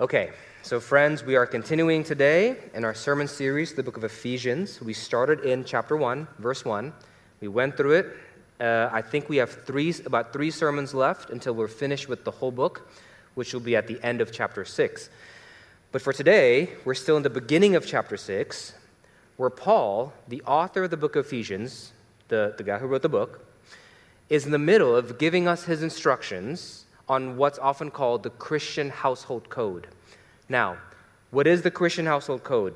Okay, so friends, we are continuing today in our sermon series, the book of Ephesians. We started in chapter 1, verse 1. We went through it. Uh, I think we have three, about three sermons left until we're finished with the whole book, which will be at the end of chapter 6. But for today, we're still in the beginning of chapter 6, where Paul, the author of the book of Ephesians, the, the guy who wrote the book, is in the middle of giving us his instructions on what's often called the Christian household code. Now, what is the Christian household code?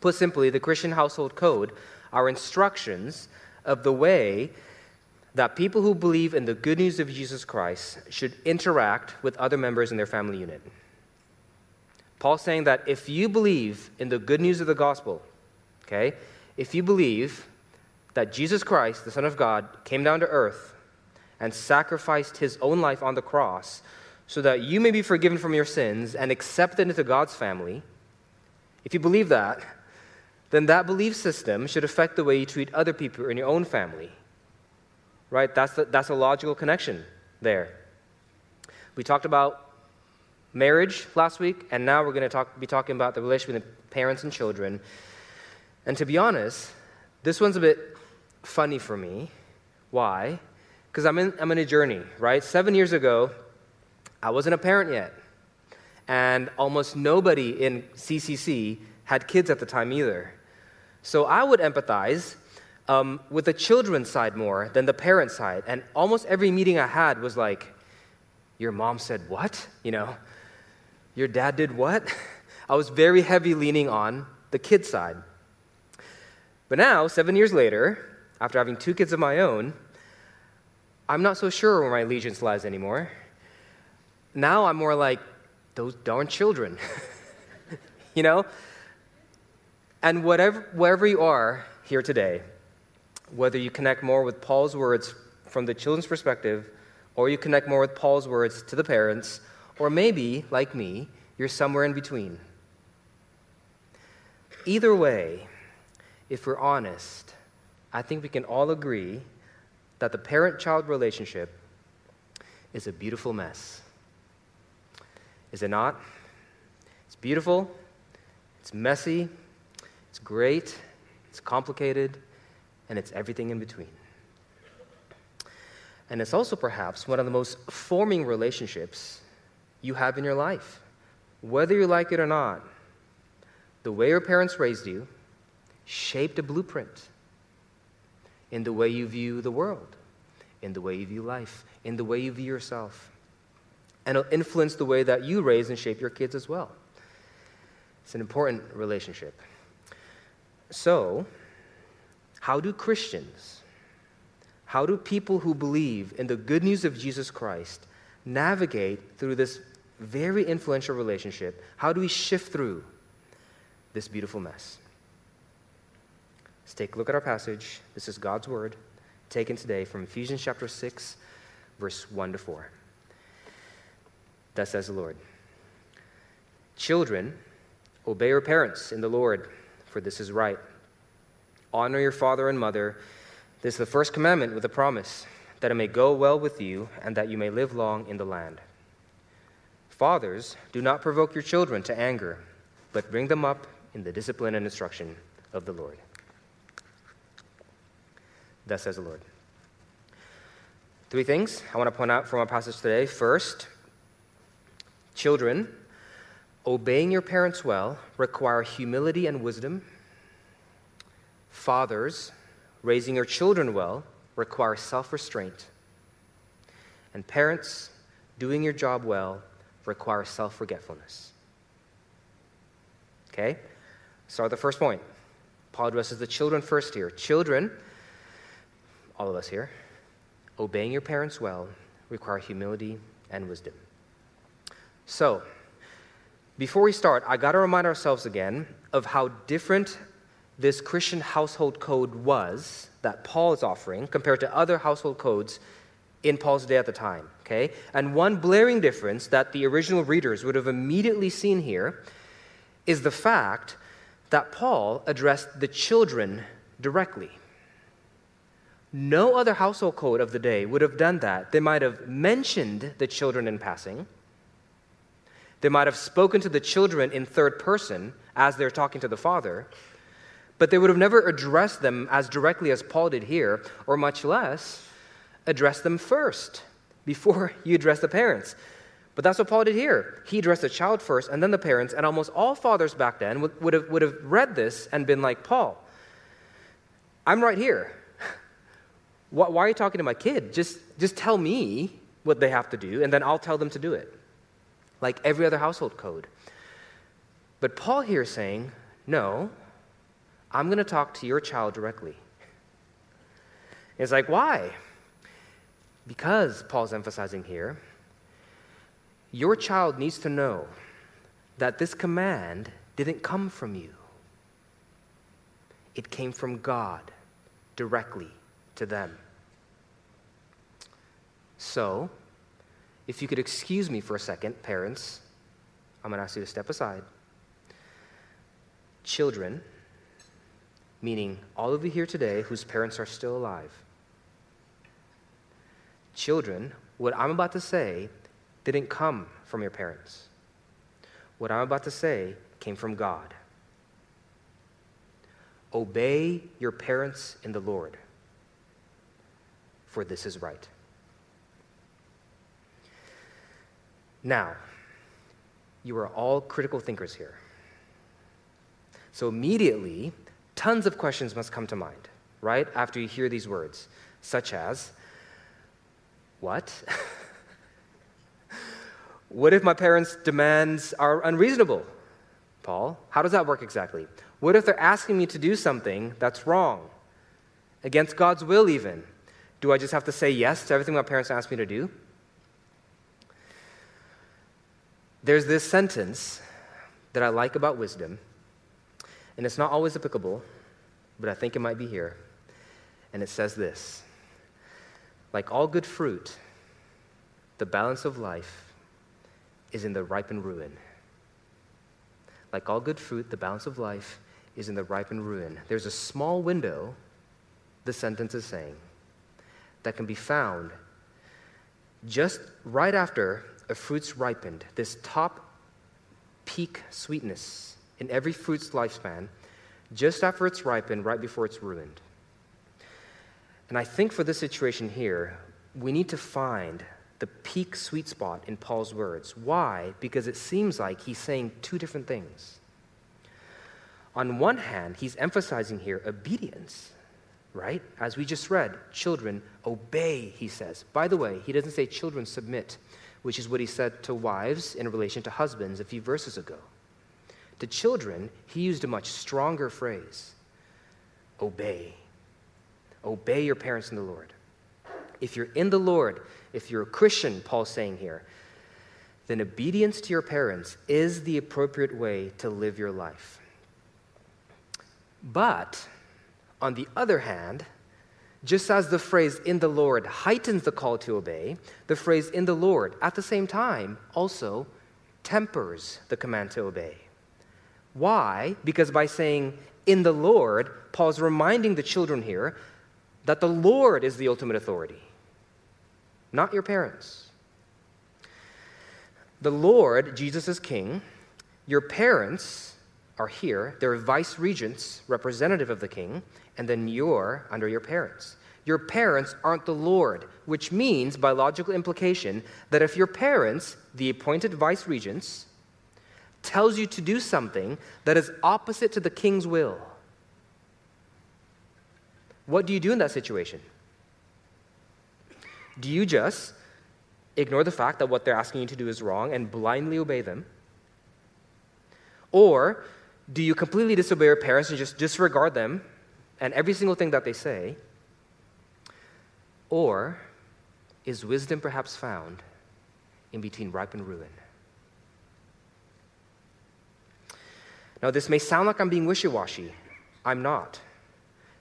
Put simply, the Christian household code are instructions of the way that people who believe in the good news of Jesus Christ should interact with other members in their family unit. Paul's saying that if you believe in the good news of the gospel, okay, if you believe that Jesus Christ, the Son of God, came down to earth and sacrificed his own life on the cross so that you may be forgiven from your sins and accepted into God's family, if you believe that, then that belief system should affect the way you treat other people in your own family. Right? That's, the, that's a logical connection there. We talked about marriage last week, and now we're going to talk, be talking about the relationship between parents and children. And to be honest, this one's a bit funny for me. Why? Because I'm in, I'm in a journey, right? Seven years ago, I wasn't a parent yet. And almost nobody in CCC had kids at the time either. So I would empathize um, with the children's side more than the parent side. And almost every meeting I had was like, Your mom said what? You know, your dad did what? I was very heavy leaning on the kid side. But now, seven years later, after having two kids of my own, I'm not so sure where my allegiance lies anymore. Now I'm more like, those darn children. you know? And whatever, wherever you are here today, whether you connect more with Paul's words from the children's perspective, or you connect more with Paul's words to the parents, or maybe, like me, you're somewhere in between. Either way, if we're honest, I think we can all agree that the parent child relationship is a beautiful mess. Is it not? It's beautiful, it's messy, it's great, it's complicated, and it's everything in between. And it's also perhaps one of the most forming relationships you have in your life. Whether you like it or not, the way your parents raised you shaped a blueprint in the way you view the world, in the way you view life, in the way you view yourself. And it'll influence the way that you raise and shape your kids as well. It's an important relationship. So, how do Christians, how do people who believe in the good news of Jesus Christ navigate through this very influential relationship? How do we shift through this beautiful mess? Take a look at our passage. This is God's word, taken today from Ephesians chapter 6, verse 1 to 4. Thus says the Lord Children, obey your parents in the Lord, for this is right. Honor your father and mother. This is the first commandment with a promise that it may go well with you and that you may live long in the land. Fathers, do not provoke your children to anger, but bring them up in the discipline and instruction of the Lord. Thus says the Lord. Three things I want to point out from our passage today. First, children, obeying your parents well require humility and wisdom. Fathers, raising your children well require self restraint. And parents, doing your job well require self forgetfulness. Okay? Start the first point. Paul addresses the children first here. Children, all of us here, obeying your parents well require humility and wisdom. So, before we start, I got to remind ourselves again of how different this Christian household code was that Paul is offering compared to other household codes in Paul's day at the time, okay? And one blaring difference that the original readers would have immediately seen here is the fact that Paul addressed the children directly. No other household code of the day would have done that. They might have mentioned the children in passing. They might have spoken to the children in third person as they're talking to the Father, but they would have never addressed them as directly as Paul did here, or much less address them first before you address the parents. But that's what Paul did here. He addressed the child first and then the parents, and almost all fathers back then would, would, have, would have read this and been like, Paul, I'm right here. Why, why are you talking to my kid? Just, just tell me what they have to do, and then I'll tell them to do it, like every other household code. But Paul here is saying, no, I'm going to talk to your child directly. It's like, why? Because, Paul's emphasizing here, your child needs to know that this command didn't come from you, it came from God directly to them. So, if you could excuse me for a second, parents, I'm going to ask you to step aside. Children, meaning all of you here today whose parents are still alive. Children, what I'm about to say didn't come from your parents. What I'm about to say came from God. Obey your parents in the Lord, for this is right. Now, you are all critical thinkers here. So immediately, tons of questions must come to mind, right? After you hear these words, such as, What? what if my parents' demands are unreasonable? Paul, how does that work exactly? What if they're asking me to do something that's wrong, against God's will, even? Do I just have to say yes to everything my parents ask me to do? There's this sentence that I like about wisdom, and it's not always applicable, but I think it might be here. And it says this Like all good fruit, the balance of life is in the ripened ruin. Like all good fruit, the balance of life is in the ripened ruin. There's a small window, the sentence is saying, that can be found just right after a fruit's ripened, this top peak sweetness in every fruit's lifespan just after it's ripened, right before it's ruined. And I think for this situation here, we need to find the peak sweet spot in Paul's words. Why? Because it seems like he's saying two different things. On one hand, he's emphasizing here obedience, right? As we just read, children, obey, he says. By the way, he doesn't say children submit, which is what he said to wives in relation to husbands a few verses ago. To children, he used a much stronger phrase obey. Obey your parents in the Lord. If you're in the Lord, if you're a Christian, Paul's saying here, then obedience to your parents is the appropriate way to live your life. But, on the other hand, just as the phrase in the Lord heightens the call to obey, the phrase in the Lord at the same time also tempers the command to obey. Why? Because by saying in the Lord, Paul's reminding the children here that the Lord is the ultimate authority, not your parents. The Lord, Jesus is king. Your parents are here. They're vice regents, representative of the king, and then you're under your parents. Your parents aren't the Lord, which means, by logical implication, that if your parents, the appointed vice regents, tells you to do something that is opposite to the king's will, what do you do in that situation? Do you just ignore the fact that what they're asking you to do is wrong and blindly obey them? Or do you completely disobey your parents and just disregard them and every single thing that they say? Or is wisdom perhaps found in between ripe and ruin? Now, this may sound like I'm being wishy washy. I'm not.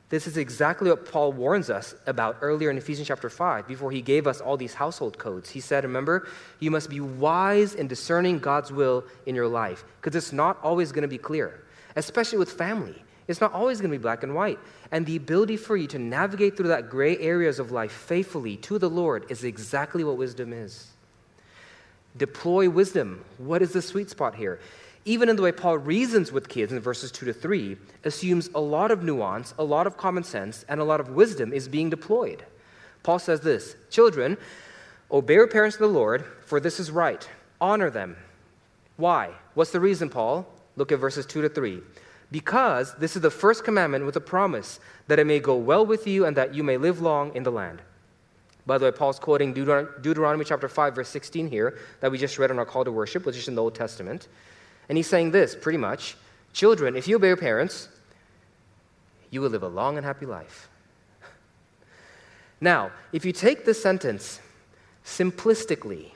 This is exactly what Paul warns us about earlier in Ephesians chapter 5, before he gave us all these household codes. He said, Remember, you must be wise in discerning God's will in your life, because it's not always going to be clear, especially with family. It's not always going to be black and white. And the ability for you to navigate through that gray areas of life faithfully to the Lord is exactly what wisdom is. Deploy wisdom. What is the sweet spot here? Even in the way Paul reasons with kids in verses 2 to 3, assumes a lot of nuance, a lot of common sense, and a lot of wisdom is being deployed. Paul says this Children, obey your parents in the Lord, for this is right. Honor them. Why? What's the reason, Paul? Look at verses 2 to 3. Because this is the first commandment with a promise that it may go well with you and that you may live long in the land. By the way, Paul's quoting Deuteronomy chapter 5, verse 16 here, that we just read on our call to worship, which is in the Old Testament. And he's saying this pretty much Children, if you obey your parents, you will live a long and happy life. Now, if you take this sentence simplistically,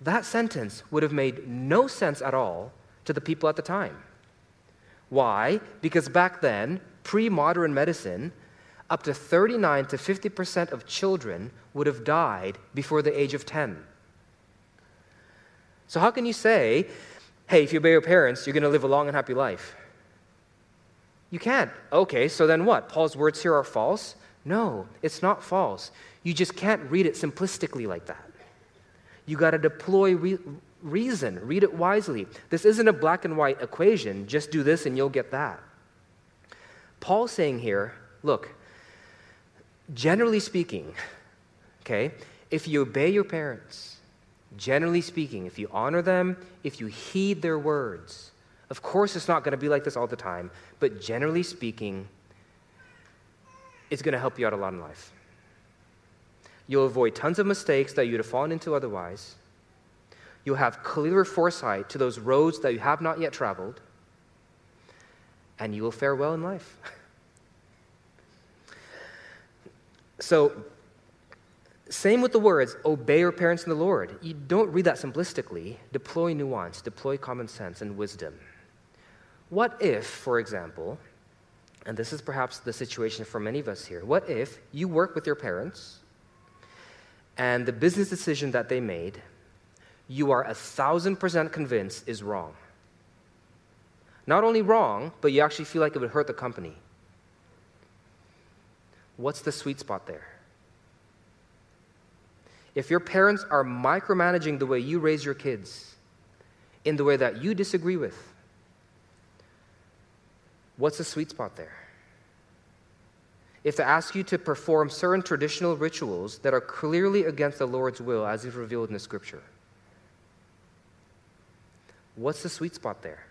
that sentence would have made no sense at all to the people at the time. Why? Because back then, pre modern medicine, up to 39 to 50% of children would have died before the age of 10. So, how can you say, hey, if you obey your parents, you're going to live a long and happy life? You can't. Okay, so then what? Paul's words here are false? No, it's not false. You just can't read it simplistically like that. You got to deploy re- reason, read it wisely. This isn't a black and white equation, just do this and you'll get that. Paul's saying here, look, generally speaking, okay, if you obey your parents, generally speaking, if you honor them, if you heed their words, of course it's not going to be like this all the time, but generally speaking, it's going to help you out a lot in life. You'll avoid tons of mistakes that you'd have fallen into otherwise. You'll have clearer foresight to those roads that you have not yet traveled. And you will fare well in life. so, same with the words, obey your parents in the Lord. You don't read that simplistically. Deploy nuance, deploy common sense and wisdom. What if, for example, and this is perhaps the situation for many of us here, what if you work with your parents and the business decision that they made, you are a thousand percent convinced is wrong. Not only wrong, but you actually feel like it would hurt the company. What's the sweet spot there? If your parents are micromanaging the way you raise your kids in the way that you disagree with, what's the sweet spot there? if they ask you to perform certain traditional rituals that are clearly against the Lord's will as He's revealed in the Scripture? What's the sweet spot there?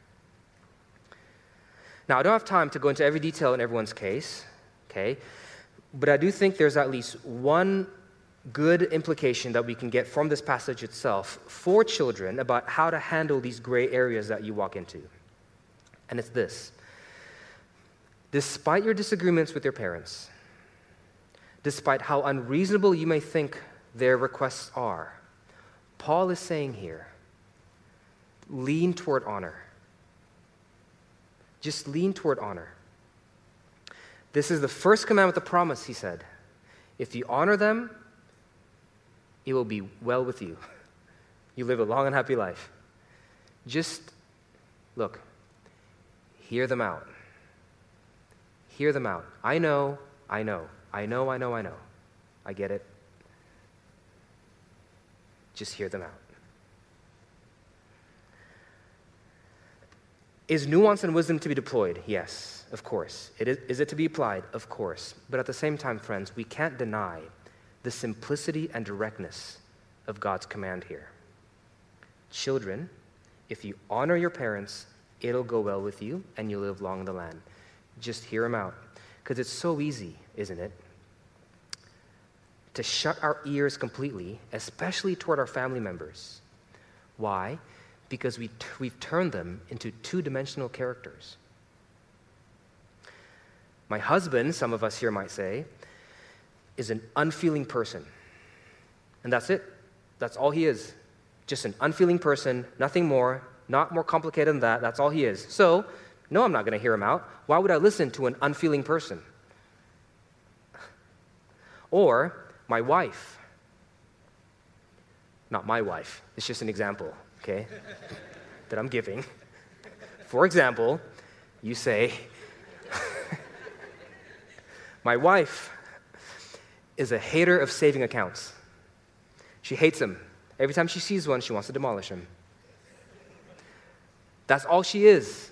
Now, I don't have time to go into every detail in everyone's case, okay? But I do think there's at least one good implication that we can get from this passage itself for children about how to handle these gray areas that you walk into. And it's this Despite your disagreements with your parents, despite how unreasonable you may think their requests are, Paul is saying here lean toward honor. Just lean toward honor. This is the first commandment with the promise, he said. If you honor them, it will be well with you. You live a long and happy life. Just look, hear them out. Hear them out. I know, I know, I know, I know, I know. I get it. Just hear them out. Is nuance and wisdom to be deployed? Yes, of course. It is, is it to be applied? Of course. But at the same time, friends, we can't deny the simplicity and directness of God's command here. Children, if you honor your parents, it'll go well with you and you'll live long in the land just hear him out. Because it's so easy, isn't it? To shut our ears completely, especially toward our family members. Why? Because we we've turned them into two dimensional characters. My husband, some of us here might say, is an unfeeling person. And that's it. That's all he is. Just an unfeeling person, nothing more, not more complicated than that. That's all he is. So, no, I'm not going to hear him out. Why would I listen to an unfeeling person? Or my wife. Not my wife, it's just an example, okay, that I'm giving. For example, you say, My wife is a hater of saving accounts. She hates them Every time she sees one, she wants to demolish them. That's all she is.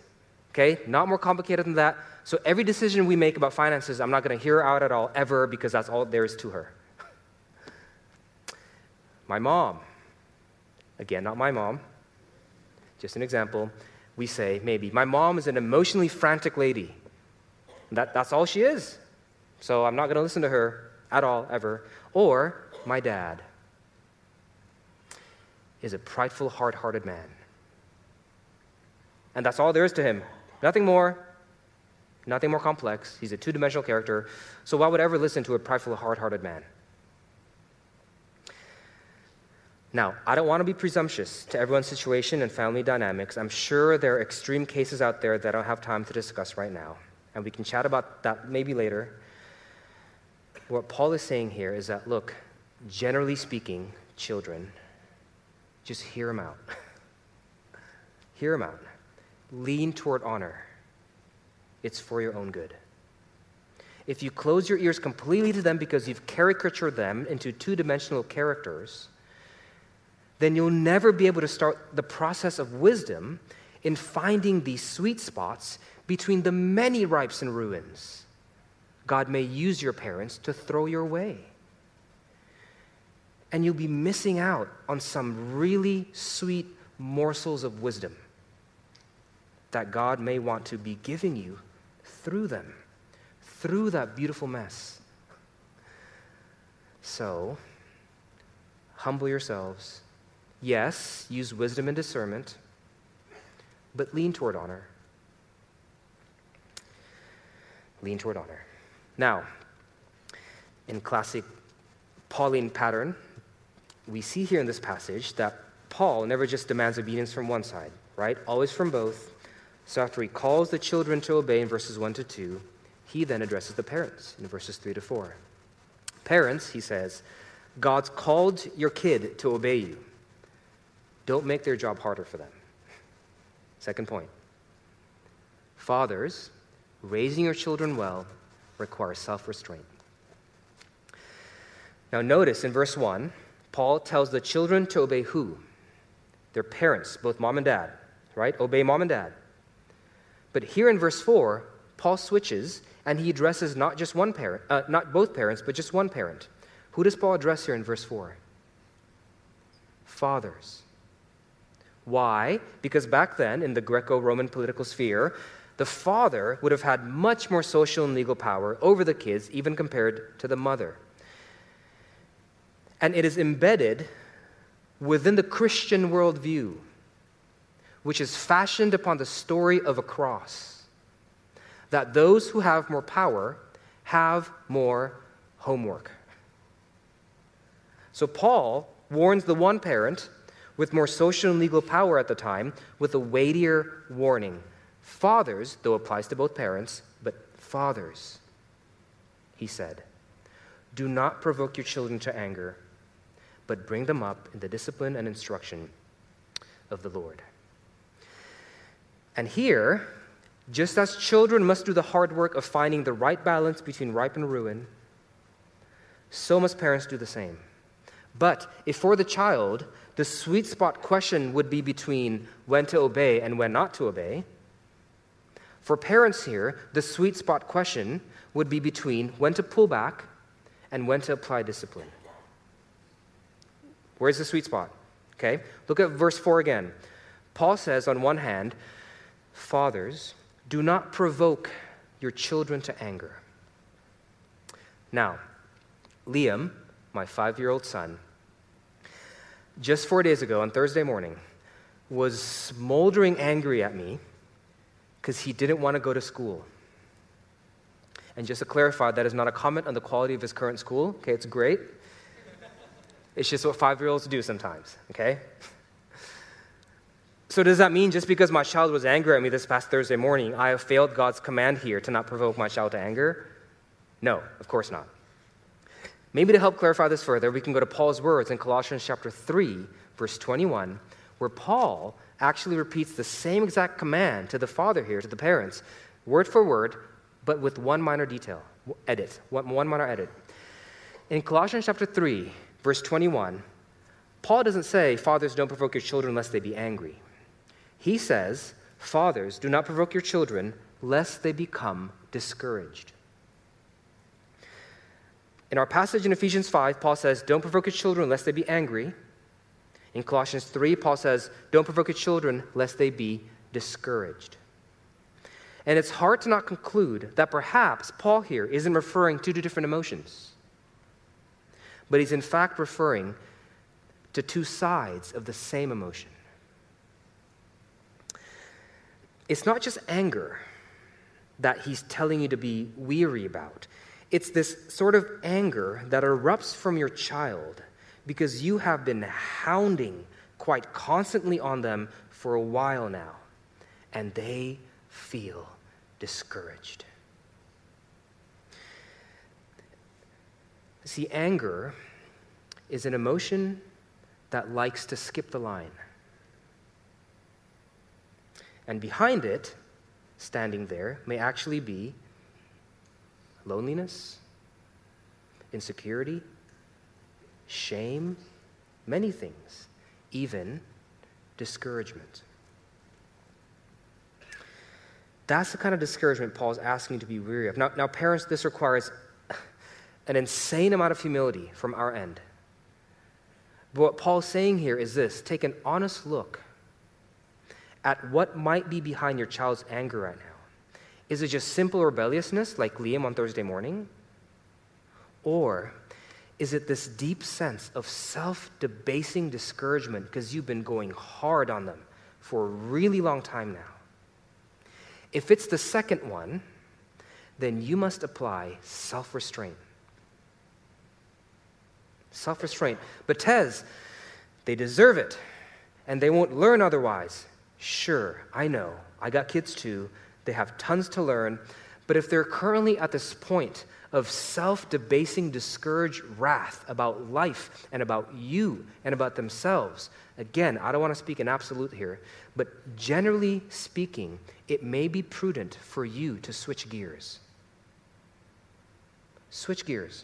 Okay? Not more complicated than that. So every decision we make about finances, I'm not going to hear her out at all ever because that's all there is to her. My mom, again, not my mom, just an example. We say, maybe, my mom is an emotionally frantic lady. That, that's all she is. So I'm not going to listen to her at all, ever. Or my dad is a prideful, hard hearted man. And that's all there is to him. Nothing more, nothing more complex. He's a two dimensional character. So why would I ever listen to a prideful, hard hearted man? Now, I don't want to be presumptuous to everyone's situation and family dynamics. I'm sure there are extreme cases out there that I don't have time to discuss right now, and we can chat about that maybe later. What Paul is saying here is that, look, generally speaking, children, just hear him out. hear him out. Lean toward honor. It's for your own good. If you close your ears completely to them because you've caricatured them into two dimensional characters, then you'll never be able to start the process of wisdom in finding these sweet spots between the many ripes and ruins God may use your parents to throw your way. And you'll be missing out on some really sweet morsels of wisdom that God may want to be giving you through them, through that beautiful mess. So, humble yourselves Yes, use wisdom and discernment, but lean toward honor. Lean toward honor. Now, in classic Pauline pattern, we see here in this passage that Paul never just demands obedience from one side, right? Always from both. So after he calls the children to obey in verses 1 to 2, he then addresses the parents in verses 3 to 4. Parents, he says, God's called your kid to obey you. Don't make their job harder for them. Second point Fathers, raising your children well requires self restraint. Now, notice in verse 1, Paul tells the children to obey who? Their parents, both mom and dad, right? Obey mom and dad. But here in verse 4, Paul switches and he addresses not just one parent, uh, not both parents, but just one parent. Who does Paul address here in verse 4? Fathers. Why? Because back then, in the Greco Roman political sphere, the father would have had much more social and legal power over the kids, even compared to the mother. And it is embedded within the Christian worldview, which is fashioned upon the story of a cross, that those who have more power have more homework. So Paul warns the one parent with more social and legal power at the time with a weightier warning. Fathers, though applies to both parents, but fathers, he said, do not provoke your children to anger, but bring them up in the discipline and instruction of the Lord. And here, just as children must do the hard work of finding the right balance between ripe and ruin, so must parents do the same. But if for the child the sweet spot question would be between when to obey and when not to obey. For parents here, the sweet spot question would be between when to pull back and when to apply discipline. Where's the sweet spot? Okay, look at verse 4 again. Paul says, on one hand, Fathers, do not provoke your children to anger. Now, Liam, my five year old son, just four days ago on Thursday morning was smoldering angry at me because he didn't want to go to school. And just to clarify, that is not a comment on the quality of his current school. Okay, it's great. It's just what five year olds do sometimes, okay? So, does that mean just because my child was angry at me this past Thursday morning, I have failed God's command here to not provoke my child to anger? No, of course not. Maybe to help clarify this further, we can go to Paul's words in Colossians chapter 3, verse 21, where Paul actually repeats the same exact command to the father here, to the parents, word for word, but with one minor detail, edit, one minor edit. In Colossians chapter 3, verse 21, Paul doesn't say, Fathers, don't provoke your children lest they be angry. He says, Fathers, do not provoke your children lest they become discouraged. In our passage in Ephesians 5, Paul says, Don't provoke your children lest they be angry. In Colossians 3, Paul says, Don't provoke your children lest they be discouraged. And it's hard to not conclude that perhaps Paul here isn't referring to two different emotions, but he's in fact referring to two sides of the same emotion. It's not just anger that he's telling you to be weary about. It's this sort of anger that erupts from your child because you have been hounding quite constantly on them for a while now, and they feel discouraged. See, anger is an emotion that likes to skip the line. And behind it, standing there, may actually be loneliness, insecurity, shame, many things, even discouragement. That's the kind of discouragement Paul's asking you to be weary of. Now, now, parents, this requires an insane amount of humility from our end. But what Paul's saying here is this take an honest look at what might be behind your child's anger right now. Is it just simple rebelliousness, like Liam on Thursday morning? Or is it this deep sense of self debasing discouragement because you've been going hard on them for a really long time now? If it's the second one, then you must apply self restraint. Self restraint. But Tez, they deserve it, and they won't learn otherwise. Sure, I know. I got kids too. They have tons to learn. But if they're currently at this point of self debasing, discouraged wrath about life and about you and about themselves, again, I don't want to speak in absolute here, but generally speaking, it may be prudent for you to switch gears. Switch gears.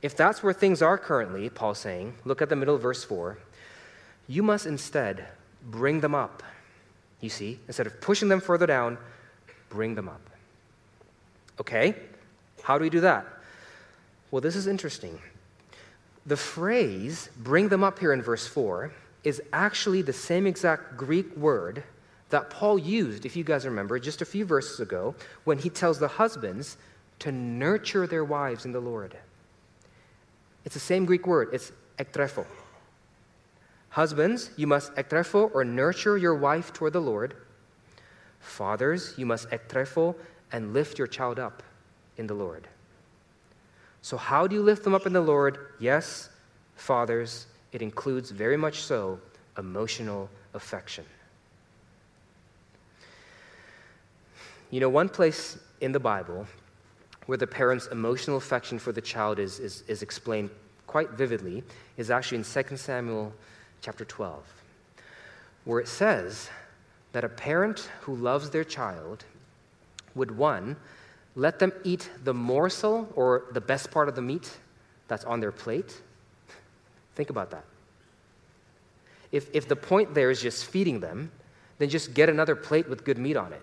If that's where things are currently, Paul's saying, look at the middle of verse 4, you must instead bring them up. You see, instead of pushing them further down, bring them up. Okay, how do we do that? Well, this is interesting. The phrase, bring them up here in verse 4, is actually the same exact Greek word that Paul used, if you guys remember, just a few verses ago, when he tells the husbands to nurture their wives in the Lord. It's the same Greek word, it's ektrepho. Husbands, you must ektrepho or nurture your wife toward the Lord. Fathers, you must ektrepho and lift your child up in the Lord. So, how do you lift them up in the Lord? Yes, fathers, it includes very much so emotional affection. You know, one place in the Bible where the parent's emotional affection for the child is, is, is explained quite vividly is actually in 2 Samuel chapter 12, where it says that a parent who loves their child would, one, let them eat the morsel or the best part of the meat that's on their plate. Think about that. If, if the point there is just feeding them, then just get another plate with good meat on it.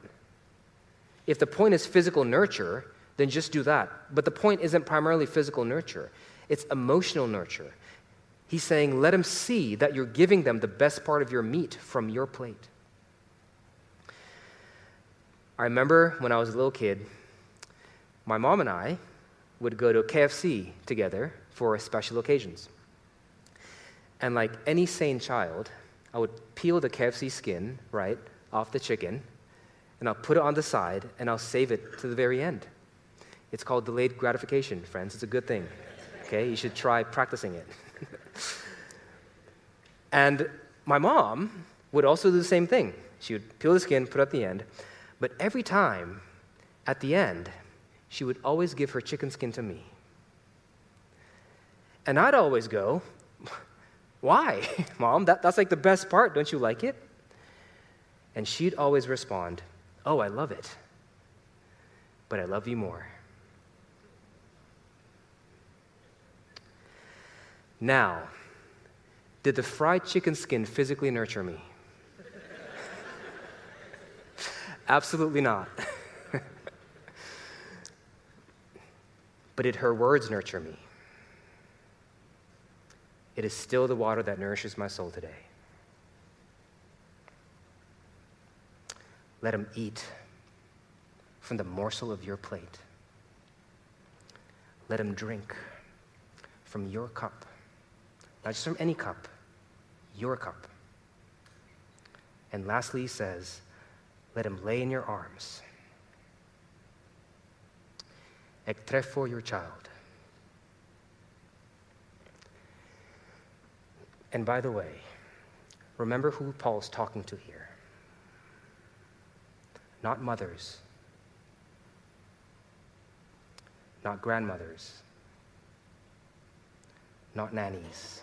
If the point is physical nurture, then just do that. But the point isn't primarily physical nurture, it's emotional nurture. He's saying, let them see that you're giving them the best part of your meat from your plate. I remember when I was a little kid, my mom and I would go to KFC together for special occasions. And like any sane child, I would peel the KFC skin, right, off the chicken, and I'll put it on the side, and I'll save it to the very end. It's called delayed gratification, friends. It's a good thing. Okay? You should try practicing it. and my mom would also do the same thing. She would peel the skin, put at the end, but every time, at the end, she would always give her chicken skin to me. And I'd always go, Why, mom? That, that's like the best part. Don't you like it? And she'd always respond, Oh, I love it. But I love you more. Now, Did the fried chicken skin physically nurture me? Absolutely not. but did her words nurture me? It is still the water that nourishes my soul today. Let him eat from the morsel of your plate. Let him drink from your cup, not just from any cup, your cup. And lastly, he says, let him lay in your arms. Ektrepho your child. And by the way, remember who Paul's talking to here. Not mothers, not grandmothers, not nannies,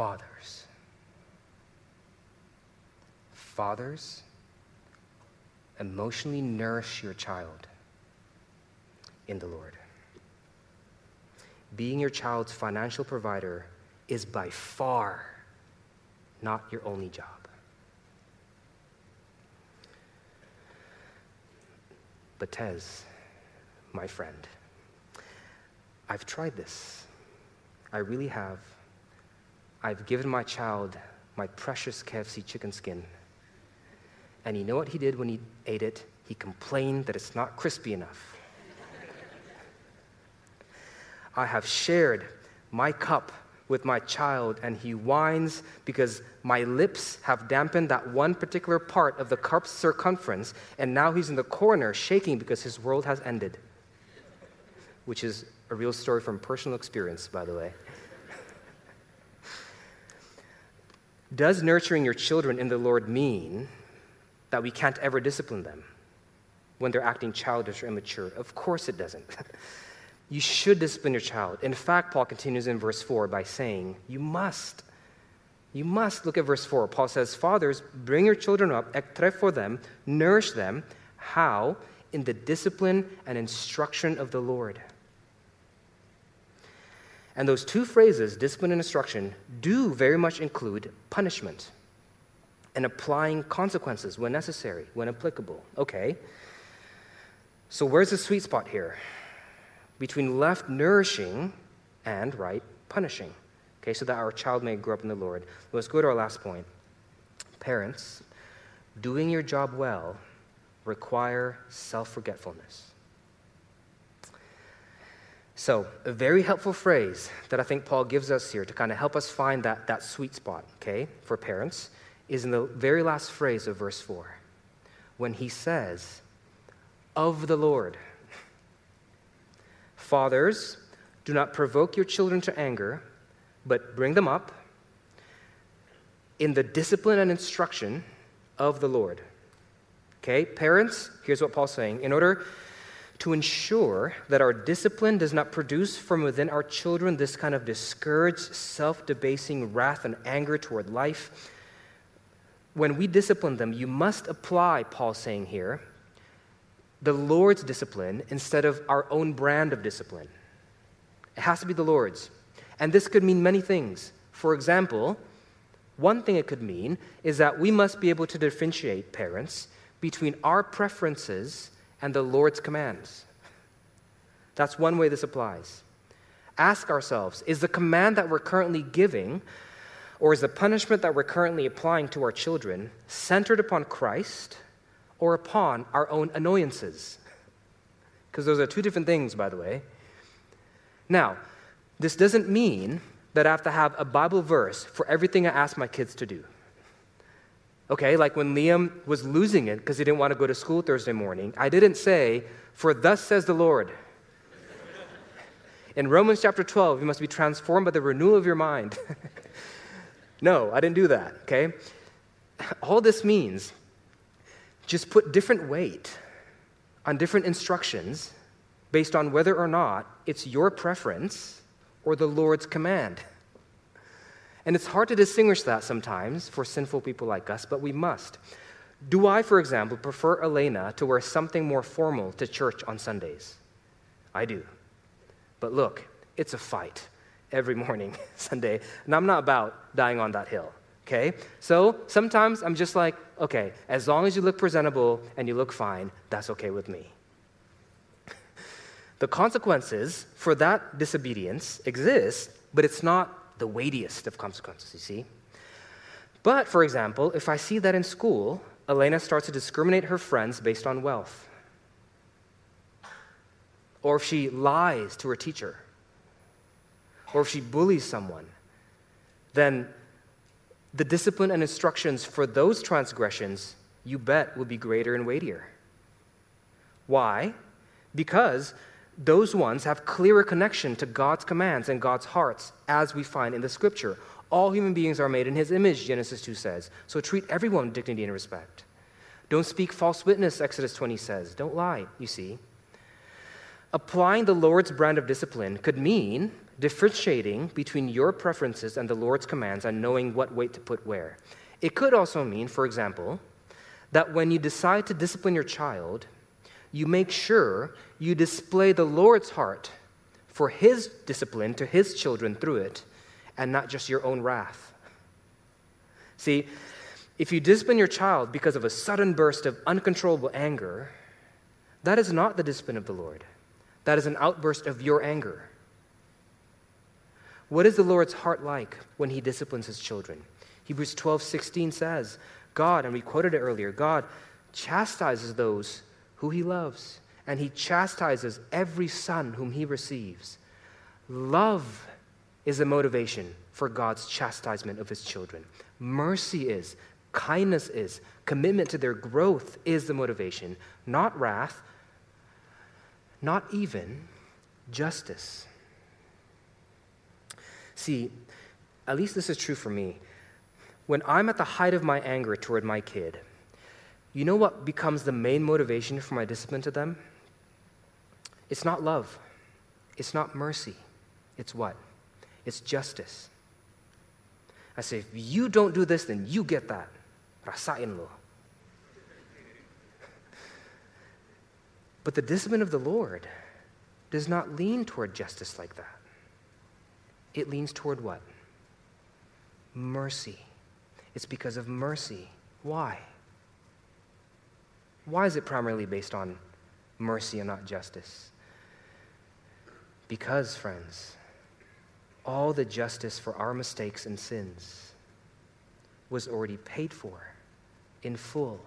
fathers. Fathers, emotionally nourish your child in the Lord. Being your child's financial provider is by far not your only job. But Tez, my friend, I've tried this. I really have. I've given my child my precious KFC chicken skin. And you know what he did when he ate it? He complained that it's not crispy enough. I have shared my cup with my child, and he whines because my lips have dampened that one particular part of the cup's circumference, and now he's in the corner shaking because his world has ended. Which is a real story from personal experience, by the way. Does nurturing your children in the Lord mean that we can't ever discipline them when they're acting childish or immature? Of course it doesn't. You should discipline your child. In fact, Paul continues in verse 4 by saying, You must. You must. Look at verse 4. Paul says, Fathers, bring your children up, for them, nourish them. How? In the discipline and instruction of the Lord. And those two phrases, discipline and instruction, do very much include punishment and applying consequences when necessary, when applicable. Okay. So, where's the sweet spot here? between left nourishing and right punishing. Okay, so that our child may grow up in the Lord. Let's go to our last point. Parents, doing your job well require self forgetfulness. So, a very helpful phrase that I think Paul gives us here to kind of help us find that, that sweet spot, okay, for parents, is in the very last phrase of verse 4 when he says, Of the Lord. Fathers, do not provoke your children to anger, but bring them up in the discipline and instruction of the Lord. Okay, parents, here's what Paul's saying. In order to ensure that our discipline does not produce from within our children this kind of discouraged, self debasing wrath and anger toward life, when we discipline them, you must apply, Paul's saying here, the Lord's discipline instead of our own brand of discipline. It has to be the Lord's. And this could mean many things. For example, one thing it could mean is that we must be able to differentiate, parents, between our preferences and the Lord's commands. That's one way this applies. Ask ourselves is the command that we're currently giving, or is the punishment that we're currently applying to our children centered upon Christ? or upon our own annoyances. Because those are two different things, by the way. Now, this doesn't mean that I have to have a Bible verse for everything I ask my kids to do. Okay, like when Liam was losing it because he didn't want to go to school Thursday morning, I didn't say, For thus says the Lord. In Romans chapter 12, you must be transformed by the renewal of your mind. no, I didn't do that, okay? All this means just put different weight on different instructions based on whether or not it's your preference or the Lord's command. And it's hard to distinguish that sometimes for sinful people like us, but we must. Do I, for example, prefer Elena to wear something more formal to church on Sundays? I do. But look, it's a fight. every morning, Sunday, and I'm not about dying on that hill. Okay? So sometimes I'm just like, okay, as long as you look presentable and you look fine, that's okay with me. the consequences for that disobedience exist, but it's not the weightiest of consequences, you see? But, for example, if I see that in school, Elena starts to discriminate her friends based on wealth, or if she lies to her teacher, or if she bullies someone, then the discipline and instructions for those transgressions, you bet, will be greater and weightier. Why? Because those ones have clearer connection to God's commands and God's hearts, as we find in the scripture. All human beings are made in his image, Genesis 2 says. So treat everyone with dignity and respect. Don't speak false witness, Exodus 20 says. Don't lie, you see. Applying the Lord's brand of discipline could mean differentiating between your preferences and the Lord's commands and knowing what weight to put where. It could also mean, for example, that when you decide to discipline your child, you make sure you display the Lord's heart for His discipline to His children through it and not just your own wrath. See, if you discipline your child because of a sudden burst of uncontrollable anger, that is not the discipline of the Lord. That is an outburst of your anger. What is the Lord's heart like when he disciplines his children? Hebrews 12, 16 says, God, and we quoted it earlier, God chastises those who he loves, and he chastises every son whom he receives. Love is the motivation for God's chastisement of his children. Mercy is, kindness is, commitment to their growth is the motivation, not wrath, not even justice. See, at least this is true for me. When I'm at the height of my anger toward my kid, you know what becomes the main motivation for my discipline to them? It's not love. It's not mercy. It's what? It's justice. I say, if you don't do this, then you get that. Rasain lo. But the discipline of the Lord does not lean toward justice like that it leans toward what? Mercy. It's because of mercy. Why? Why is it primarily based on mercy and not justice? Because, friends, all the justice for our mistakes and sins was already paid for in full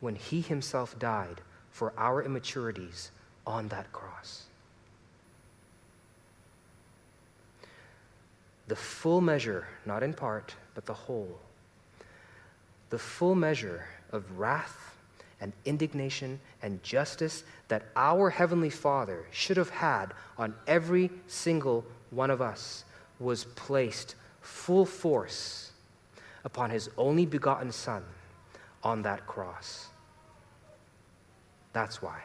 when He Himself died for our immaturities on that cross. the full measure, not in part, but the whole, the full measure of wrath and indignation and justice that our Heavenly Father should have had on every single one of us was placed full force upon His only begotten Son on that cross. That's why.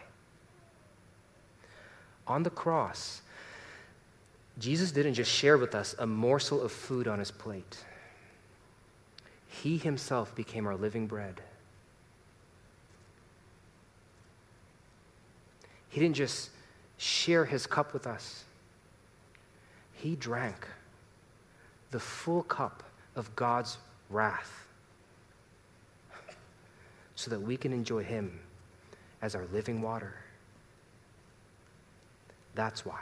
On the cross, Jesus didn't just share with us a morsel of food on his plate, he himself became our living bread. He didn't just share his cup with us, he drank the full cup of God's wrath so that we can enjoy him as our living water. That's why.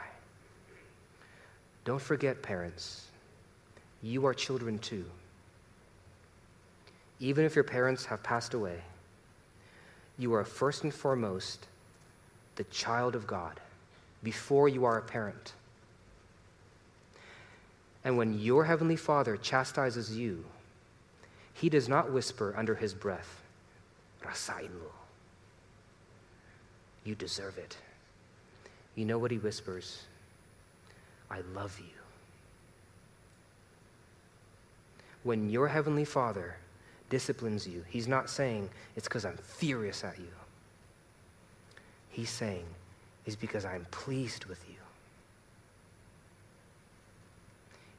Don't forget, parents, you are children too. Even if your parents have passed away, you are first and foremost the child of God before you are a parent. And when your heavenly Father chastises you, he does not whisper under his breath, Rasailu. You deserve it. You know what he whispers? I love you. When your heavenly Father disciplines you, He's not saying it's because I'm furious at you. He's saying is because I'm pleased with you.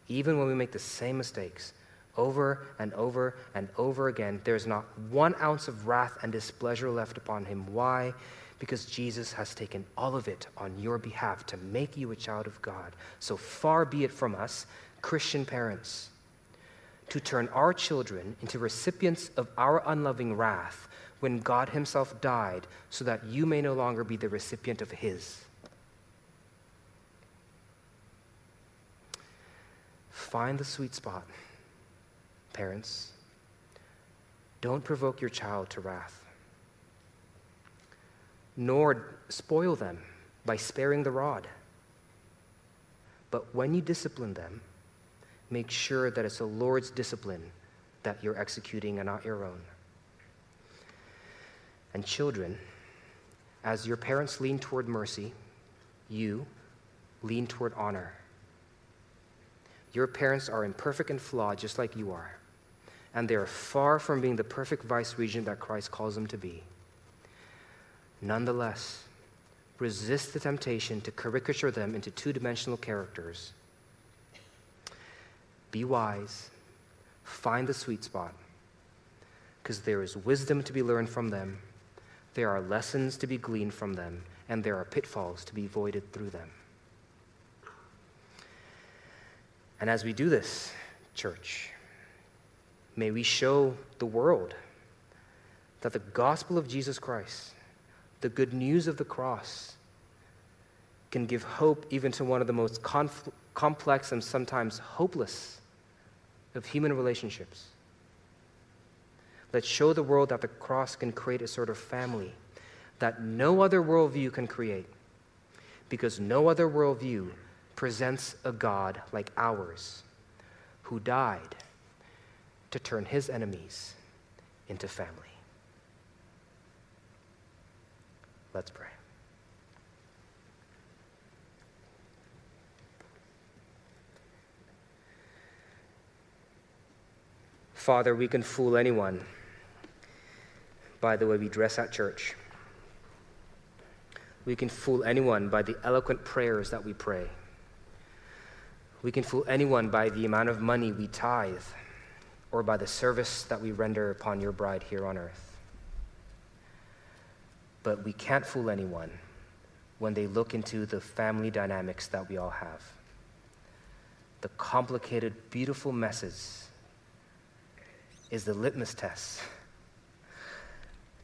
Even when we make the same mistakes over and over and over again, there's not one ounce of wrath and displeasure left upon Him. Why? because Jesus has taken all of it on your behalf to make you a child of God. So far be it from us, Christian parents, to turn our children into recipients of our unloving wrath when God Himself died so that you may no longer be the recipient of His. Find the sweet spot, parents. Don't provoke your child to wrath, nor spoil them by sparing the rod. But when you discipline them, make sure that it's the Lord's discipline that you're executing and not your own. And children, as your parents lean toward mercy, you lean toward honor. Your parents are imperfect and flawed, just like you are. And they are far from being the perfect vice regent that Christ calls them to be. Nonetheless, resist the temptation to caricature them into two dimensional characters. Be wise, find the sweet spot, because there is wisdom to be learned from them, there are lessons to be gleaned from them, and there are pitfalls to be avoided through them. And as we do this, church, may we show the world that the gospel of Jesus Christ, the good news of the cross, can give hope even to one of the most conf- complex and sometimes hopeless of human relationships. Let's show the world that the cross can create a sort of family that no other worldview can create because no other worldview presents a God like ours who died to turn his enemies into family. Let's pray. Father, we can fool anyone by the way we dress at church. We can fool anyone by the eloquent prayers that we pray. We can fool anyone by the amount of money we tithe or by the service that we render upon your bride here on earth. But we can't fool anyone when they look into the family dynamics that we all have. The complicated, beautiful messes is the litmus test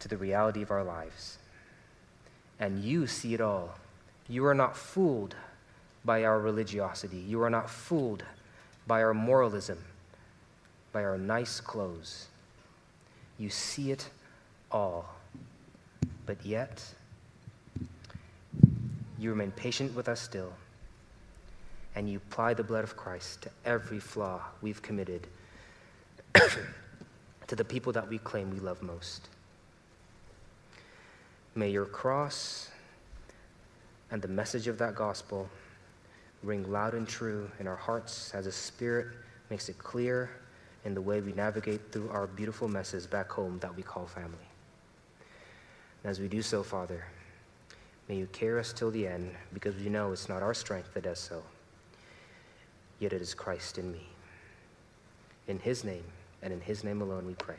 to the reality of our lives. And you see it all. You are not fooled by our religiosity. You are not fooled by our moralism, by our nice clothes. You see it all. But yet, you remain patient with us still, and you apply the blood of Christ to every flaw we've committed, to the people that we claim we love most. May your cross and the message of that gospel ring loud and true in our hearts as the Spirit makes it clear in the way we navigate through our beautiful messes back home that we call family. And as we do so, Father, may you carry us till the end because we know it's not our strength that does so, yet it is Christ in me. In his name and in his name alone we pray.